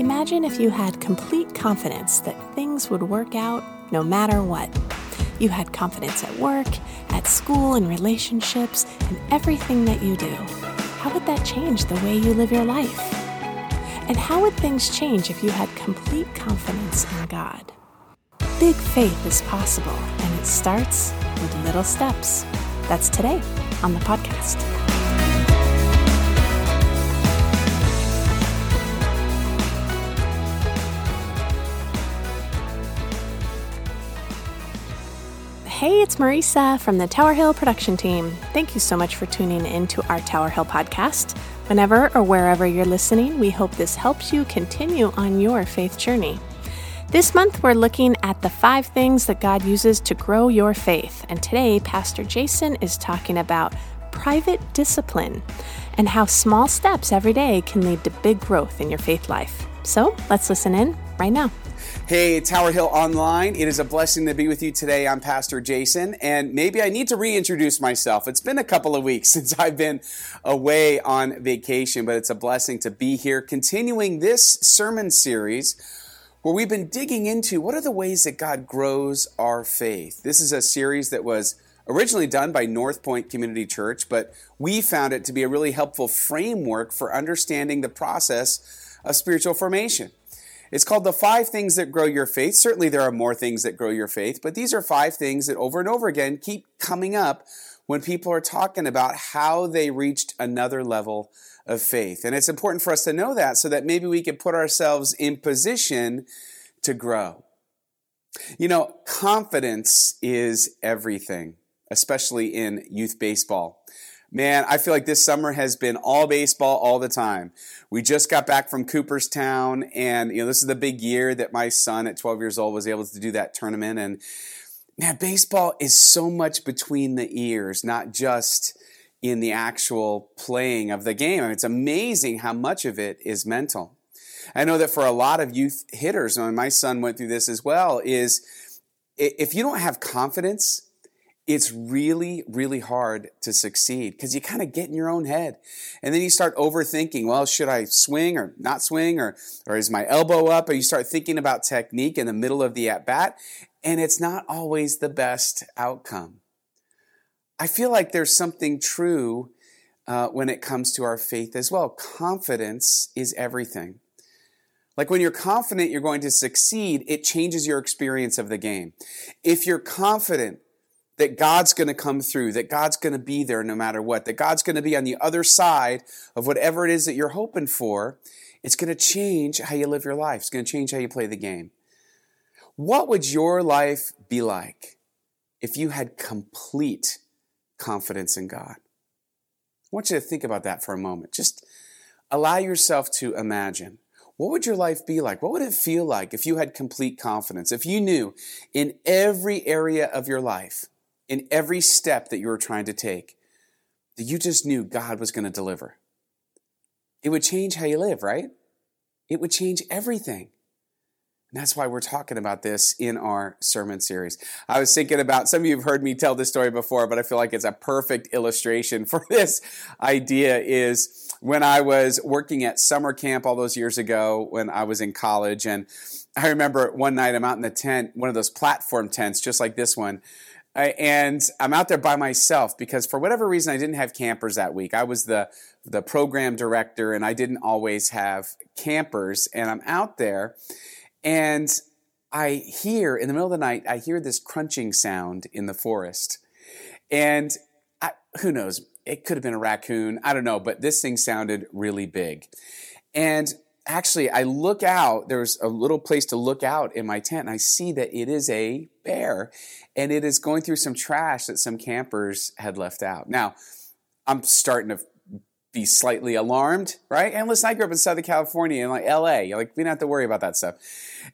Imagine if you had complete confidence that things would work out no matter what. You had confidence at work, at school, in relationships, and everything that you do. How would that change the way you live your life? And how would things change if you had complete confidence in God? Big faith is possible, and it starts with little steps. That's today on the podcast. Hey, it's Marisa from the Tower Hill production team. Thank you so much for tuning in to our Tower Hill podcast. Whenever or wherever you're listening, we hope this helps you continue on your faith journey. This month, we're looking at the five things that God uses to grow your faith. And today, Pastor Jason is talking about private discipline and how small steps every day can lead to big growth in your faith life. So let's listen in right now. Hey, Tower Hill Online. It is a blessing to be with you today. I'm Pastor Jason, and maybe I need to reintroduce myself. It's been a couple of weeks since I've been away on vacation, but it's a blessing to be here, continuing this sermon series where we've been digging into what are the ways that God grows our faith. This is a series that was originally done by North Point Community Church, but we found it to be a really helpful framework for understanding the process of spiritual formation. It's called the five things that grow your faith. Certainly, there are more things that grow your faith, but these are five things that over and over again keep coming up when people are talking about how they reached another level of faith. And it's important for us to know that so that maybe we can put ourselves in position to grow. You know, confidence is everything, especially in youth baseball. Man, I feel like this summer has been all baseball all the time. We just got back from Cooperstown, and you know this is the big year that my son at 12 years old was able to do that tournament. And man, baseball is so much between the ears, not just in the actual playing of the game. I mean, it's amazing how much of it is mental. I know that for a lot of youth hitters, and my son went through this as well, is if you don't have confidence it's really, really hard to succeed because you kind of get in your own head. And then you start overthinking, well, should I swing or not swing? Or, or is my elbow up? Or you start thinking about technique in the middle of the at bat. And it's not always the best outcome. I feel like there's something true uh, when it comes to our faith as well. Confidence is everything. Like when you're confident you're going to succeed, it changes your experience of the game. If you're confident that God's going to come through, that God's going to be there no matter what, that God's going to be on the other side of whatever it is that you're hoping for, it's going to change how you live your life. It's going to change how you play the game. What would your life be like if you had complete confidence in God? I want you to think about that for a moment. Just allow yourself to imagine. What would your life be like? What would it feel like if you had complete confidence? If you knew in every area of your life in every step that you were trying to take that you just knew God was going to deliver. It would change how you live, right? It would change everything. And that's why we're talking about this in our sermon series. I was thinking about some of you have heard me tell this story before, but I feel like it's a perfect illustration for this idea is when I was working at summer camp all those years ago when I was in college and I remember one night I'm out in the tent, one of those platform tents just like this one and I'm out there by myself because for whatever reason I didn't have campers that week. I was the the program director and I didn't always have campers and I'm out there and I hear in the middle of the night I hear this crunching sound in the forest. And I, who knows, it could have been a raccoon, I don't know, but this thing sounded really big. And actually I look out, there's a little place to look out in my tent and I see that it is a bear and it is going through some trash that some campers had left out. Now, I'm starting to be slightly alarmed, right? And listen, I grew up in Southern California and like LA, like we don't have to worry about that stuff.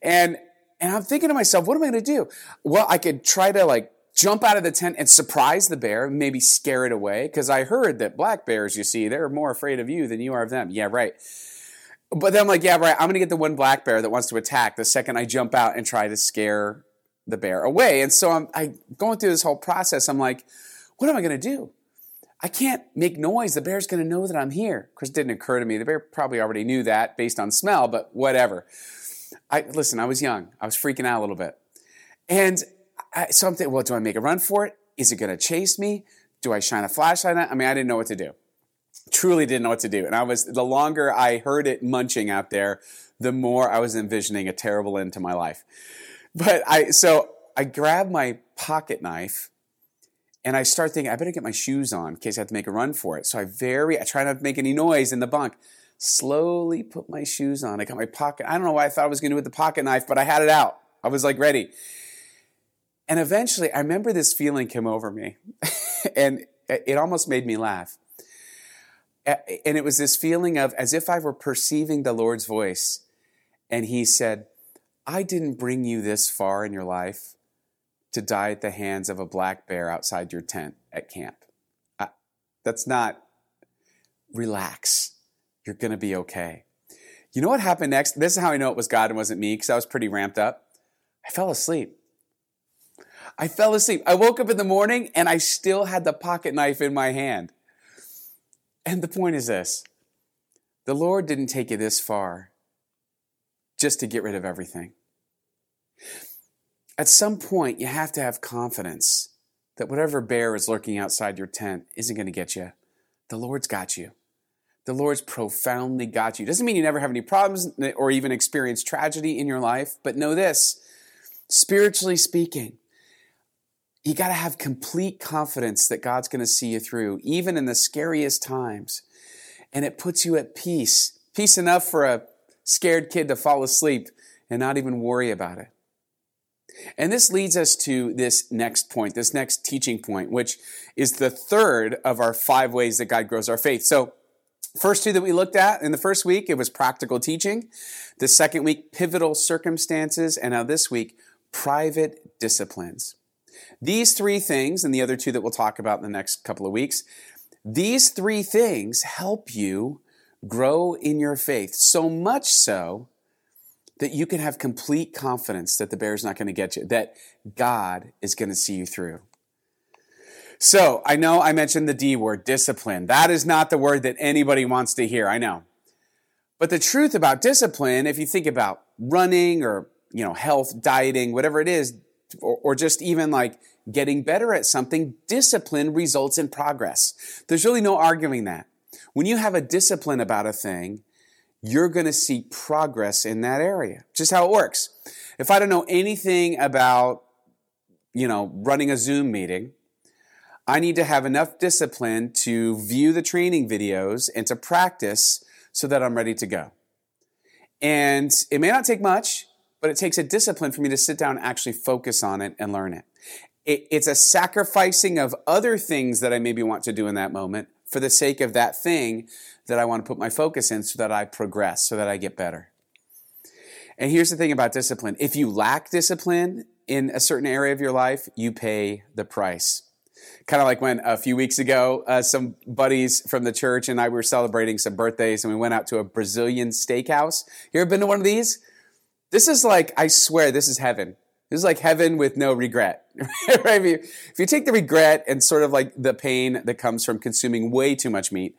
And and I'm thinking to myself, what am I going to do? Well, I could try to like jump out of the tent and surprise the bear, maybe scare it away, because I heard that black bears, you see, they're more afraid of you than you are of them. Yeah, right. But then I'm like, yeah, right. I'm to get the one black bear that wants to attack the second I jump out and try to scare the bear away. And so I'm I going through this whole process. I'm like, what am I to do? I can't make noise. The bear's going to know that I'm here. Of course, it didn't occur to me. The bear probably already knew that based on smell, but whatever. I listen. I was young. I was freaking out a little bit, and I, so I'm thinking, well, do I make a run for it? Is it going to chase me? Do I shine a flashlight? I mean, I didn't know what to do. Truly didn't know what to do. And I was the longer I heard it munching out there, the more I was envisioning a terrible end to my life. But I so I grabbed my pocket knife and I start thinking, I better get my shoes on in case I have to make a run for it. So I very, I try not to make any noise in the bunk. Slowly put my shoes on. I got my pocket. I don't know why I thought I was going to do with the pocket knife, but I had it out. I was like ready. And eventually, I remember this feeling came over me, and it almost made me laugh. And it was this feeling of as if I were perceiving the Lord's voice. And He said, I didn't bring you this far in your life to die at the hands of a black bear outside your tent at camp. I, that's not relax. You're going to be okay. You know what happened next? This is how I know it was God and wasn't me because I was pretty ramped up. I fell asleep. I fell asleep. I woke up in the morning and I still had the pocket knife in my hand. And the point is this the Lord didn't take you this far just to get rid of everything at some point, you have to have confidence that whatever bear is lurking outside your tent isn't going to get you. The Lord's got you. The Lord's profoundly got you. Doesn't mean you never have any problems or even experience tragedy in your life, but know this spiritually speaking, you got to have complete confidence that God's going to see you through, even in the scariest times. And it puts you at peace. Peace enough for a scared kid to fall asleep and not even worry about it. And this leads us to this next point, this next teaching point, which is the third of our five ways that God grows our faith. So, first two that we looked at in the first week, it was practical teaching. The second week, pivotal circumstances. And now this week, private disciplines. These three things, and the other two that we'll talk about in the next couple of weeks, these three things help you grow in your faith. So much so that you can have complete confidence that the bear's not going to get you, that God is going to see you through. So I know I mentioned the D word, discipline. That is not the word that anybody wants to hear. I know. But the truth about discipline, if you think about running or, you know, health, dieting, whatever it is, or, or just even like getting better at something, discipline results in progress. There's really no arguing that. When you have a discipline about a thing, you're going to see progress in that area. Just how it works. If I don't know anything about, you know, running a Zoom meeting, I need to have enough discipline to view the training videos and to practice so that I'm ready to go. And it may not take much, but it takes a discipline for me to sit down and actually focus on it and learn it. it it's a sacrificing of other things that I maybe want to do in that moment for the sake of that thing that I want to put my focus in so that I progress, so that I get better. And here's the thing about discipline if you lack discipline in a certain area of your life, you pay the price. Kind of like when a few weeks ago, uh, some buddies from the church and I were celebrating some birthdays and we went out to a Brazilian steakhouse. You ever been to one of these? This is like, I swear, this is heaven. This is like heaven with no regret. right? If you, if you, take the regret and sort of like the pain that comes from consuming way too much meat,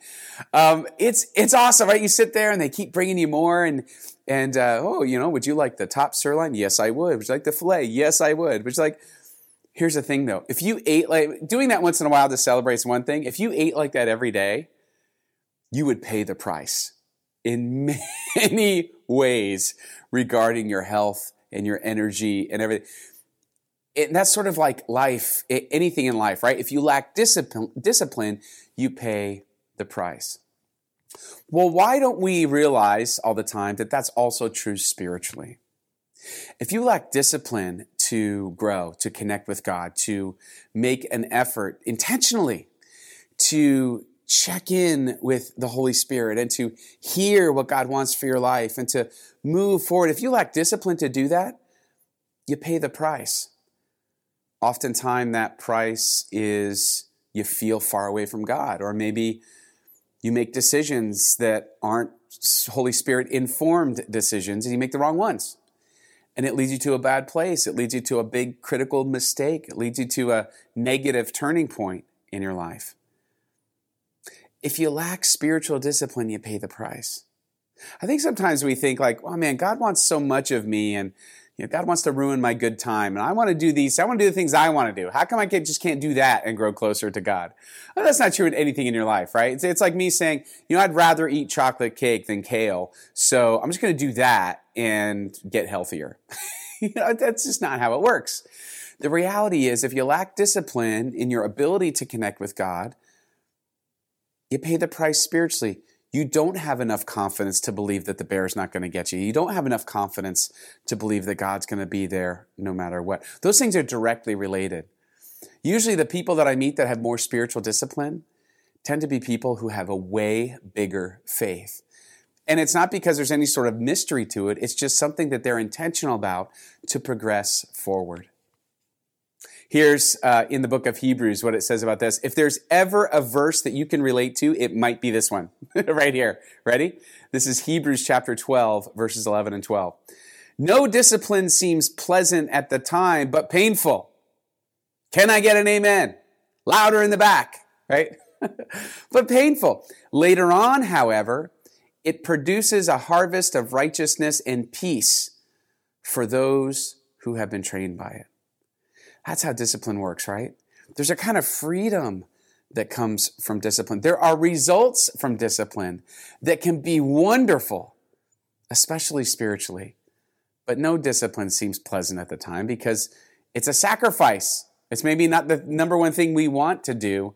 um, it's it's awesome, right? You sit there and they keep bringing you more, and and uh, oh, you know, would you like the top sirloin? Yes, I would. Would you like the fillet? Yes, I would. Which like, here's the thing though: if you ate like doing that once in a while to celebrate is one thing. If you ate like that every day, you would pay the price in many ways regarding your health and your energy and everything. And that's sort of like life, anything in life, right? If you lack discipline, discipline, you pay the price. Well, why don't we realize all the time that that's also true spiritually? If you lack discipline to grow, to connect with God, to make an effort intentionally to check in with the Holy Spirit and to hear what God wants for your life and to move forward. If you lack discipline to do that, you pay the price. Oftentimes, that price is you feel far away from God, or maybe you make decisions that aren't Holy Spirit informed decisions and you make the wrong ones. And it leads you to a bad place. It leads you to a big critical mistake. It leads you to a negative turning point in your life. If you lack spiritual discipline, you pay the price. I think sometimes we think like, oh man, God wants so much of me and you know, God wants to ruin my good time and I want to do these, I want to do the things I want to do. How come I can't, just can't do that and grow closer to God? Well, that's not true in anything in your life, right? It's, it's like me saying, you know, I'd rather eat chocolate cake than kale. So I'm just going to do that and get healthier. you know, that's just not how it works. The reality is if you lack discipline in your ability to connect with God, you pay the price spiritually you don't have enough confidence to believe that the bear is not going to get you. You don't have enough confidence to believe that God's going to be there no matter what. Those things are directly related. Usually, the people that I meet that have more spiritual discipline tend to be people who have a way bigger faith. And it's not because there's any sort of mystery to it, it's just something that they're intentional about to progress forward. Here's uh, in the book of Hebrews what it says about this. If there's ever a verse that you can relate to, it might be this one right here. Ready? This is Hebrews chapter 12, verses 11 and 12. No discipline seems pleasant at the time, but painful. Can I get an amen? Louder in the back, right? but painful. Later on, however, it produces a harvest of righteousness and peace for those who have been trained by it. That's how discipline works, right? There's a kind of freedom that comes from discipline. There are results from discipline that can be wonderful, especially spiritually. But no discipline seems pleasant at the time because it's a sacrifice. It's maybe not the number one thing we want to do,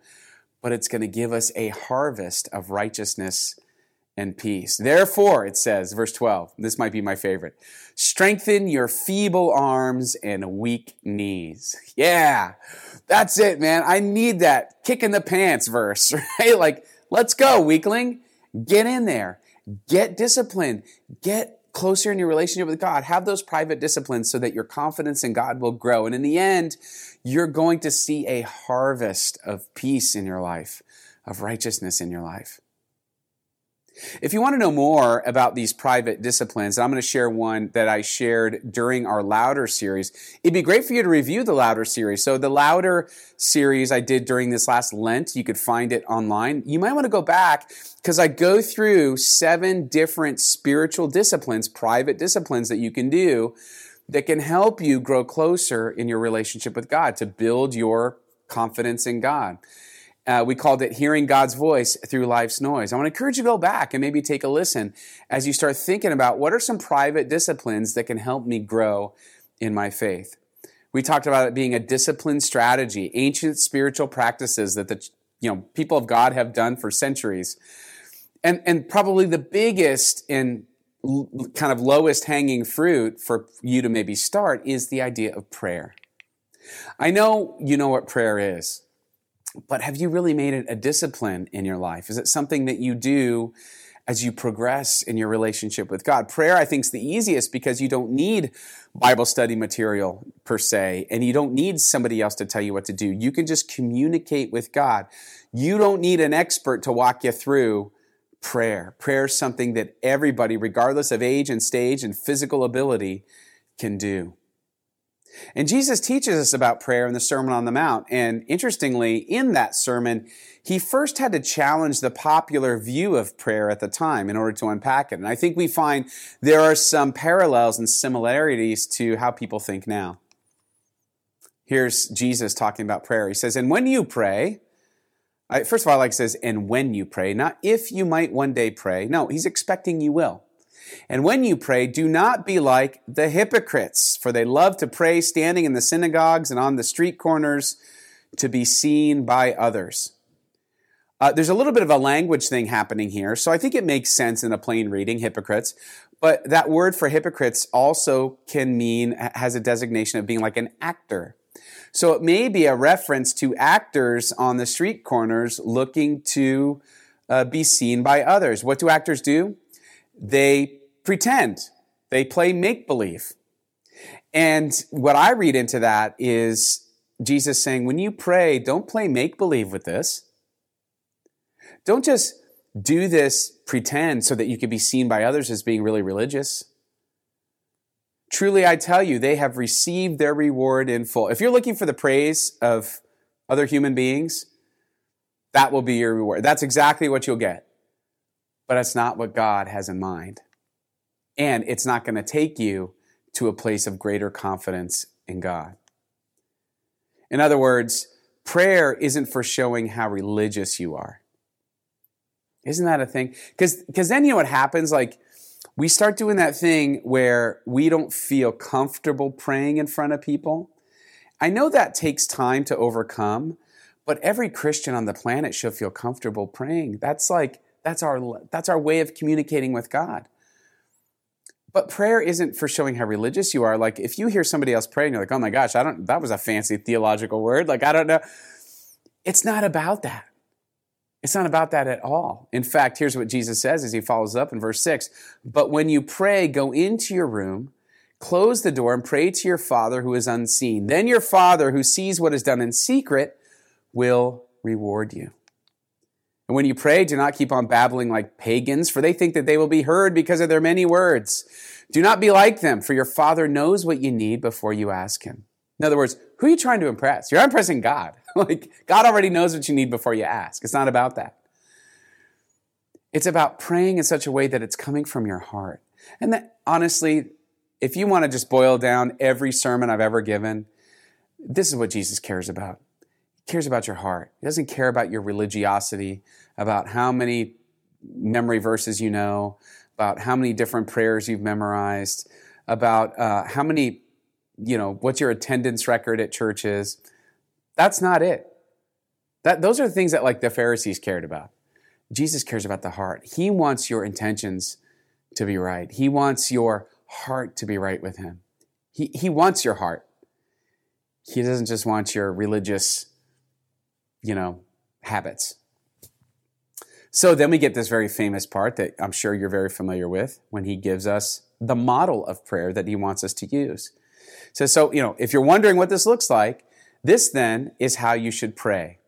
but it's going to give us a harvest of righteousness and peace. Therefore, it says, verse 12, this might be my favorite strengthen your feeble arms and weak knees. Yeah, that's it, man. I need that kick in the pants verse, right? Like, let's go, weakling. Get in there, get disciplined, get closer in your relationship with God. Have those private disciplines so that your confidence in God will grow. And in the end, you're going to see a harvest of peace in your life, of righteousness in your life. If you want to know more about these private disciplines, I'm going to share one that I shared during our Louder series. It'd be great for you to review the Louder series. So the Louder series I did during this last Lent, you could find it online. You might want to go back because I go through seven different spiritual disciplines, private disciplines that you can do that can help you grow closer in your relationship with God to build your confidence in God. Uh, we called it Hearing God's Voice Through Life's Noise. I want to encourage you to go back and maybe take a listen as you start thinking about what are some private disciplines that can help me grow in my faith. We talked about it being a discipline strategy, ancient spiritual practices that the you know people of God have done for centuries. And, and probably the biggest and kind of lowest hanging fruit for you to maybe start is the idea of prayer. I know you know what prayer is. But have you really made it a discipline in your life? Is it something that you do as you progress in your relationship with God? Prayer, I think, is the easiest because you don't need Bible study material per se, and you don't need somebody else to tell you what to do. You can just communicate with God. You don't need an expert to walk you through prayer. Prayer is something that everybody, regardless of age and stage and physical ability, can do. And Jesus teaches us about prayer in the Sermon on the Mount. And interestingly, in that sermon, he first had to challenge the popular view of prayer at the time in order to unpack it. And I think we find there are some parallels and similarities to how people think now. Here's Jesus talking about prayer. He says, And when you pray, first of all, like says, and when you pray, not if you might one day pray. No, he's expecting you will. And when you pray, do not be like the hypocrites, for they love to pray standing in the synagogues and on the street corners to be seen by others. Uh, there's a little bit of a language thing happening here, so I think it makes sense in a plain reading, hypocrites. But that word for hypocrites also can mean, has a designation of being like an actor. So it may be a reference to actors on the street corners looking to uh, be seen by others. What do actors do? They pretend, they play make believe. And what I read into that is Jesus saying, when you pray, don't play make believe with this. Don't just do this pretend so that you can be seen by others as being really religious. Truly, I tell you, they have received their reward in full. If you're looking for the praise of other human beings, That will be your reward. That's exactly what you'll get. But that's not what God has in mind. And it's not going to take you to a place of greater confidence in God. In other words, prayer isn't for showing how religious you are. Isn't that a thing? Because then you know what happens? Like, we start doing that thing where we don't feel comfortable praying in front of people. I know that takes time to overcome, but every Christian on the planet should feel comfortable praying. That's like, that's our, that's our way of communicating with God. But prayer isn't for showing how religious you are. Like if you hear somebody else praying, you're like, oh my gosh, I don't, that was a fancy theological word. Like, I don't know. It's not about that. It's not about that at all. In fact, here's what Jesus says as he follows up in verse 6 But when you pray, go into your room, close the door, and pray to your Father who is unseen. Then your Father who sees what is done in secret will reward you. And when you pray, do not keep on babbling like pagans, for they think that they will be heard because of their many words. Do not be like them, for your Father knows what you need before you ask Him. In other words, who are you trying to impress? You're impressing God. like, God already knows what you need before you ask. It's not about that. It's about praying in such a way that it's coming from your heart. And that, honestly, if you want to just boil down every sermon I've ever given, this is what Jesus cares about cares about your heart. He doesn't care about your religiosity, about how many memory verses you know, about how many different prayers you've memorized, about uh, how many, you know, what's your attendance record at church is. That's not it. That, those are the things that like the Pharisees cared about. Jesus cares about the heart. He wants your intentions to be right. He wants your heart to be right with him. He, he wants your heart. He doesn't just want your religious you know, habits. So then we get this very famous part that I'm sure you're very familiar with when he gives us the model of prayer that he wants us to use. So, so, you know, if you're wondering what this looks like, this then is how you should pray.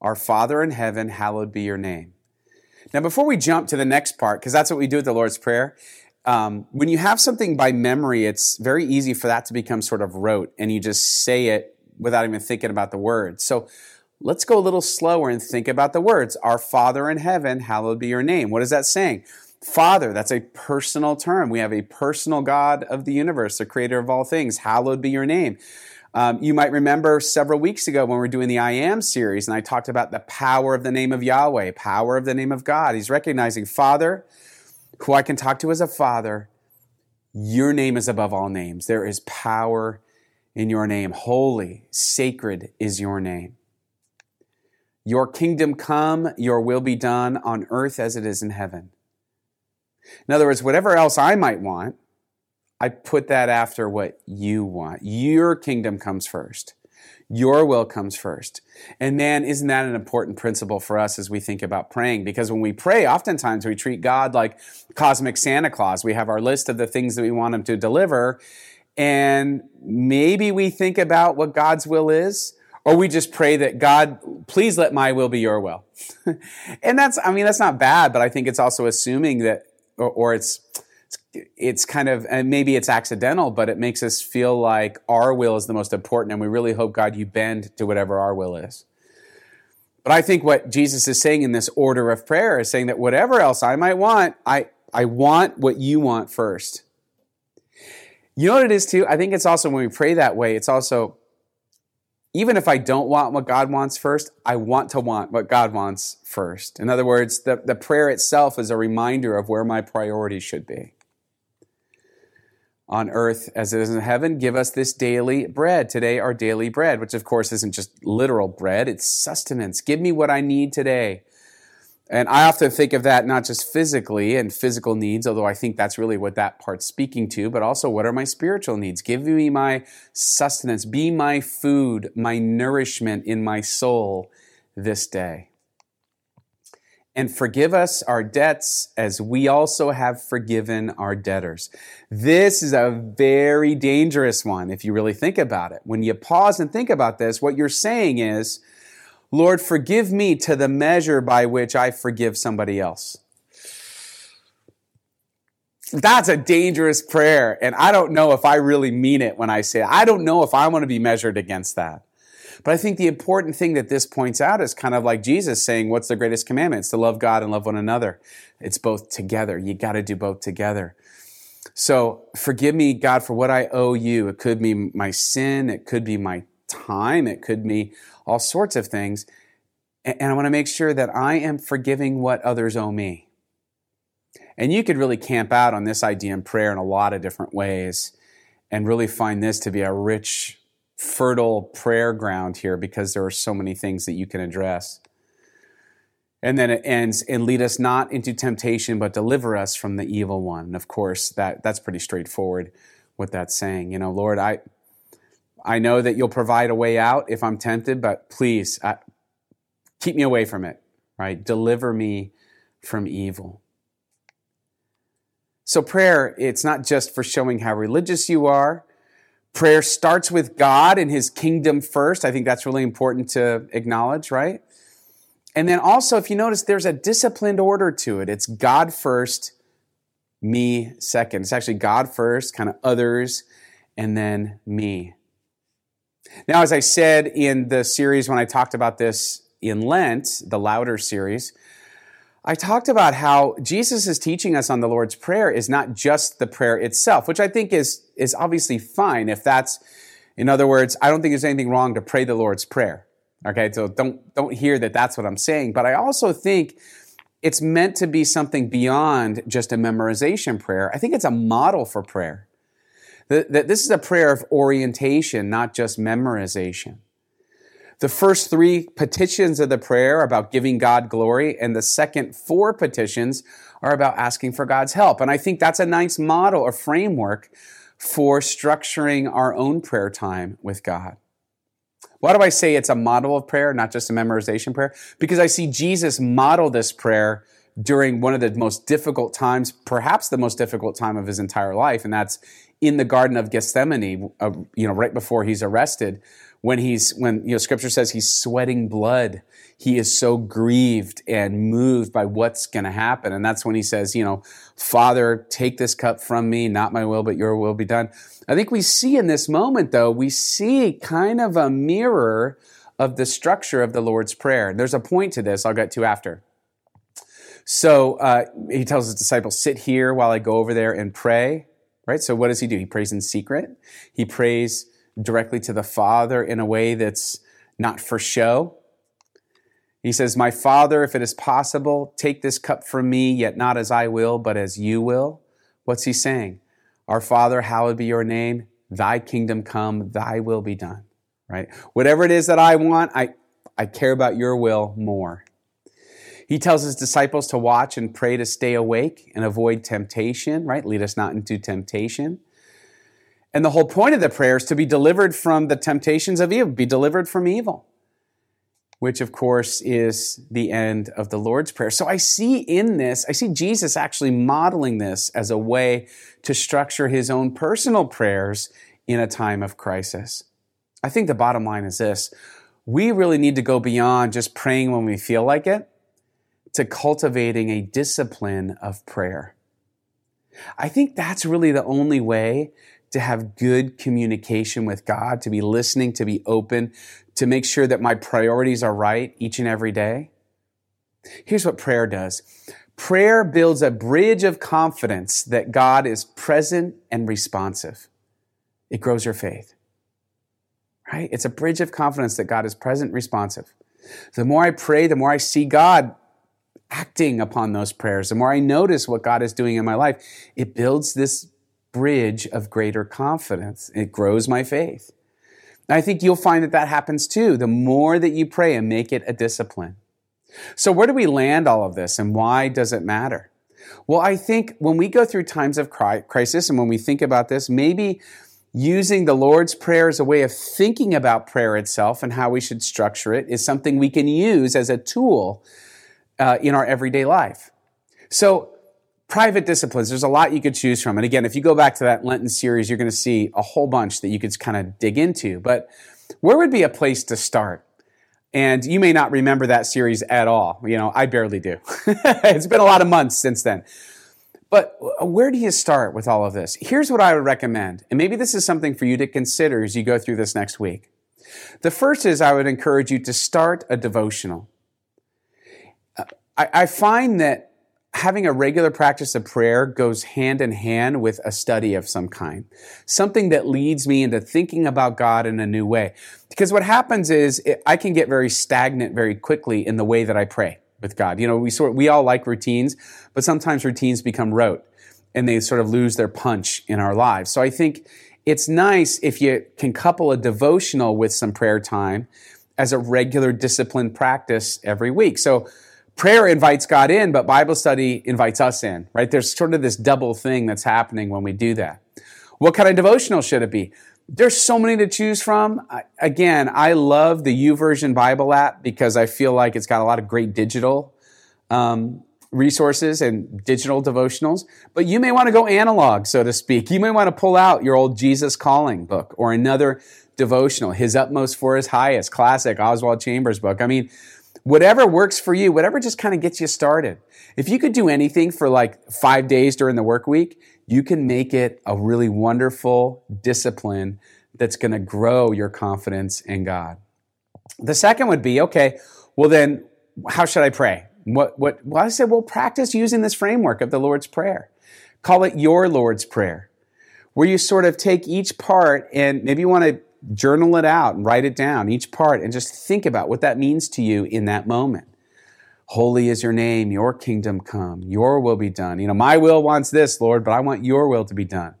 Our Father in heaven, hallowed be your name. Now, before we jump to the next part, because that's what we do with the Lord's Prayer, um, when you have something by memory, it's very easy for that to become sort of rote and you just say it without even thinking about the words. So Let's go a little slower and think about the words. Our Father in heaven, hallowed be your name. What is that saying? Father, that's a personal term. We have a personal God of the universe, the creator of all things. Hallowed be your name. Um, you might remember several weeks ago when we were doing the I Am series, and I talked about the power of the name of Yahweh, power of the name of God. He's recognizing Father, who I can talk to as a Father. Your name is above all names. There is power in your name. Holy, sacred is your name. Your kingdom come, your will be done on earth as it is in heaven. In other words, whatever else I might want, I put that after what you want. Your kingdom comes first. Your will comes first. And man, isn't that an important principle for us as we think about praying? Because when we pray, oftentimes we treat God like cosmic Santa Claus. We have our list of the things that we want him to deliver. And maybe we think about what God's will is, or we just pray that God, please let my will be your will. and that's, I mean, that's not bad, but I think it's also assuming that, or, or it's, it's kind of, and maybe it's accidental, but it makes us feel like our will is the most important, and we really hope, God, you bend to whatever our will is. But I think what Jesus is saying in this order of prayer is saying that whatever else I might want, I, I want what you want first. You know what it is too? I think it's also when we pray that way, it's also even if I don't want what God wants first, I want to want what God wants first. In other words, the, the prayer itself is a reminder of where my priorities should be. On earth as it is in heaven, give us this daily bread. Today, our daily bread, which of course isn't just literal bread, it's sustenance. Give me what I need today. And I often think of that not just physically and physical needs, although I think that's really what that part's speaking to, but also what are my spiritual needs? Give me my sustenance, be my food, my nourishment in my soul this day. And forgive us our debts as we also have forgiven our debtors. This is a very dangerous one if you really think about it. When you pause and think about this, what you're saying is, Lord, forgive me to the measure by which I forgive somebody else. That's a dangerous prayer. And I don't know if I really mean it when I say it. I don't know if I want to be measured against that. But I think the important thing that this points out is kind of like Jesus saying, What's the greatest commandment? It's to love God and love one another. It's both together. You got to do both together. So forgive me, God, for what I owe you. It could be my sin, it could be my time, it could be all sorts of things. And I want to make sure that I am forgiving what others owe me. And you could really camp out on this idea in prayer in a lot of different ways and really find this to be a rich, fertile prayer ground here because there are so many things that you can address. And then it ends, and lead us not into temptation, but deliver us from the evil one. And of course, that, that's pretty straightforward what that's saying. You know, Lord, I, I know that you'll provide a way out if I'm tempted, but please I, keep me away from it, right? Deliver me from evil. So, prayer, it's not just for showing how religious you are. Prayer starts with God and His kingdom first. I think that's really important to acknowledge, right? And then also, if you notice, there's a disciplined order to it. It's God first, me second. It's actually God first, kind of others, and then me. Now, as I said in the series when I talked about this in Lent, the Louder series, I talked about how Jesus is teaching us on the Lord's Prayer is not just the prayer itself, which I think is, is obviously fine if that's, in other words, I don't think there's anything wrong to pray the Lord's Prayer. Okay, so don't don't hear that that's what I'm saying, but I also think it's meant to be something beyond just a memorization prayer. I think it's a model for prayer. That, that this is a prayer of orientation, not just memorization. The first three petitions of the prayer are about giving God glory, and the second four petitions are about asking for God's help. And I think that's a nice model or framework for structuring our own prayer time with God. Why do I say it's a model of prayer, not just a memorization prayer? Because I see Jesus model this prayer during one of the most difficult times, perhaps the most difficult time of his entire life, and that's in the Garden of Gethsemane, uh, you know, right before he's arrested, when he's when you know Scripture says he's sweating blood. He is so grieved and moved by what's going to happen, and that's when he says, you know, Father, take this cup from me, not my will, but your will be done. I think we see in this moment, though, we see kind of a mirror of the structure of the Lord's Prayer. There's a point to this I'll get to after. So uh, he tells his disciples, sit here while I go over there and pray, right? So what does he do? He prays in secret. He prays directly to the Father in a way that's not for show. He says, My Father, if it is possible, take this cup from me, yet not as I will, but as you will. What's he saying? Our Father, hallowed be your name. Thy kingdom come, thy will be done. Right? Whatever it is that I want, I, I care about your will more. He tells his disciples to watch and pray to stay awake and avoid temptation, right? Lead us not into temptation. And the whole point of the prayer is to be delivered from the temptations of evil, be delivered from evil which of course is the end of the Lord's Prayer. So I see in this, I see Jesus actually modeling this as a way to structure his own personal prayers in a time of crisis. I think the bottom line is this we really need to go beyond just praying when we feel like it to cultivating a discipline of prayer. I think that's really the only way to have good communication with God, to be listening, to be open, to make sure that my priorities are right each and every day? Here's what prayer does. Prayer builds a bridge of confidence that God is present and responsive. It grows your faith. Right? It's a bridge of confidence that God is present, responsive. The more I pray, the more I see God acting upon those prayers, the more I notice what God is doing in my life, it builds this bridge of greater confidence. It grows my faith. I think you'll find that that happens too. The more that you pray and make it a discipline. So where do we land all of this and why does it matter? Well, I think when we go through times of crisis and when we think about this, maybe using the Lord's Prayer as a way of thinking about prayer itself and how we should structure it is something we can use as a tool uh, in our everyday life. So private disciplines, there's a lot you could choose from. And again, if you go back to that Lenten series, you're going to see a whole bunch that you could kind of dig into. But where would be a place to start? And you may not remember that series at all. You know, I barely do. it's been a lot of months since then. But where do you start with all of this? Here's what I would recommend. And maybe this is something for you to consider as you go through this next week. The first is I would encourage you to start a devotional. I, I find that having a regular practice of prayer goes hand in hand with a study of some kind, something that leads me into thinking about God in a new way. Because what happens is it, I can get very stagnant very quickly in the way that I pray with God. You know, we sort we all like routines, but sometimes routines become rote and they sort of lose their punch in our lives. So I think it's nice if you can couple a devotional with some prayer time as a regular disciplined practice every week. So prayer invites God in, but Bible study invites us in, right? There's sort of this double thing that's happening when we do that. What kind of devotional should it be? There's so many to choose from. Again, I love the YouVersion Bible app because I feel like it's got a lot of great digital um, resources and digital devotionals. But you may want to go analog, so to speak. You may want to pull out your old Jesus Calling book or another devotional, His Utmost for His Highest, classic Oswald Chambers book. I mean, whatever works for you, whatever just kind of gets you started. If you could do anything for like five days during the work week, you can make it a really wonderful discipline that's going to grow your confidence in God. The second would be, okay, well then, how should I pray? What, what, well, I said, well, practice using this framework of the Lord's Prayer. Call it your Lord's Prayer, where you sort of take each part and maybe you want to journal it out and write it down, each part, and just think about what that means to you in that moment. Holy is your name, your kingdom come, your will be done. You know, my will wants this, Lord, but I want your will to be done.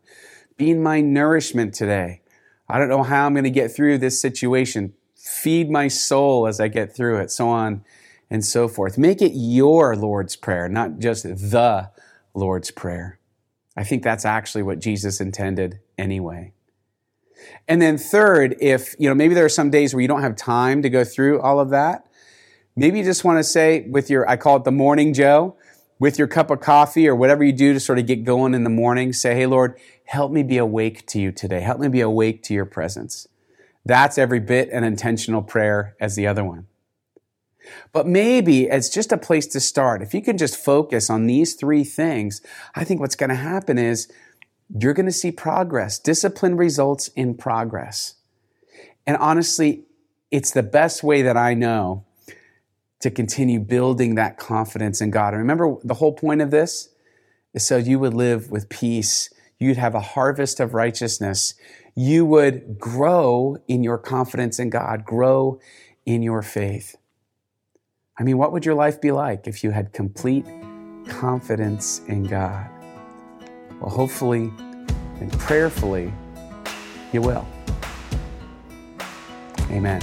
Be my nourishment today. I don't know how I'm going to get through this situation. Feed my soul as I get through it, so on and so forth. Make it your Lord's Prayer, not just the Lord's Prayer. I think that's actually what Jesus intended anyway. And then third, if, you know, maybe there are some days where you don't have time to go through all of that, maybe you just want to say with your, I call it the morning Joe, with your cup of coffee or whatever you do to sort of get going in the morning, say, Hey, Lord, help me be awake to you today. Help me be awake to your presence. That's every bit an intentional prayer as the other one. But maybe it's just a place to start. If you can just focus on these three things, I think what's going to happen is you're going to see progress. Discipline results in progress. And honestly, it's the best way that I know to continue building that confidence in God. And remember, the whole point of this is so you would live with peace. You'd have a harvest of righteousness. You would grow in your confidence in God, grow in your faith. I mean, what would your life be like if you had complete confidence in God? Well, hopefully and prayerfully, you will. Amen.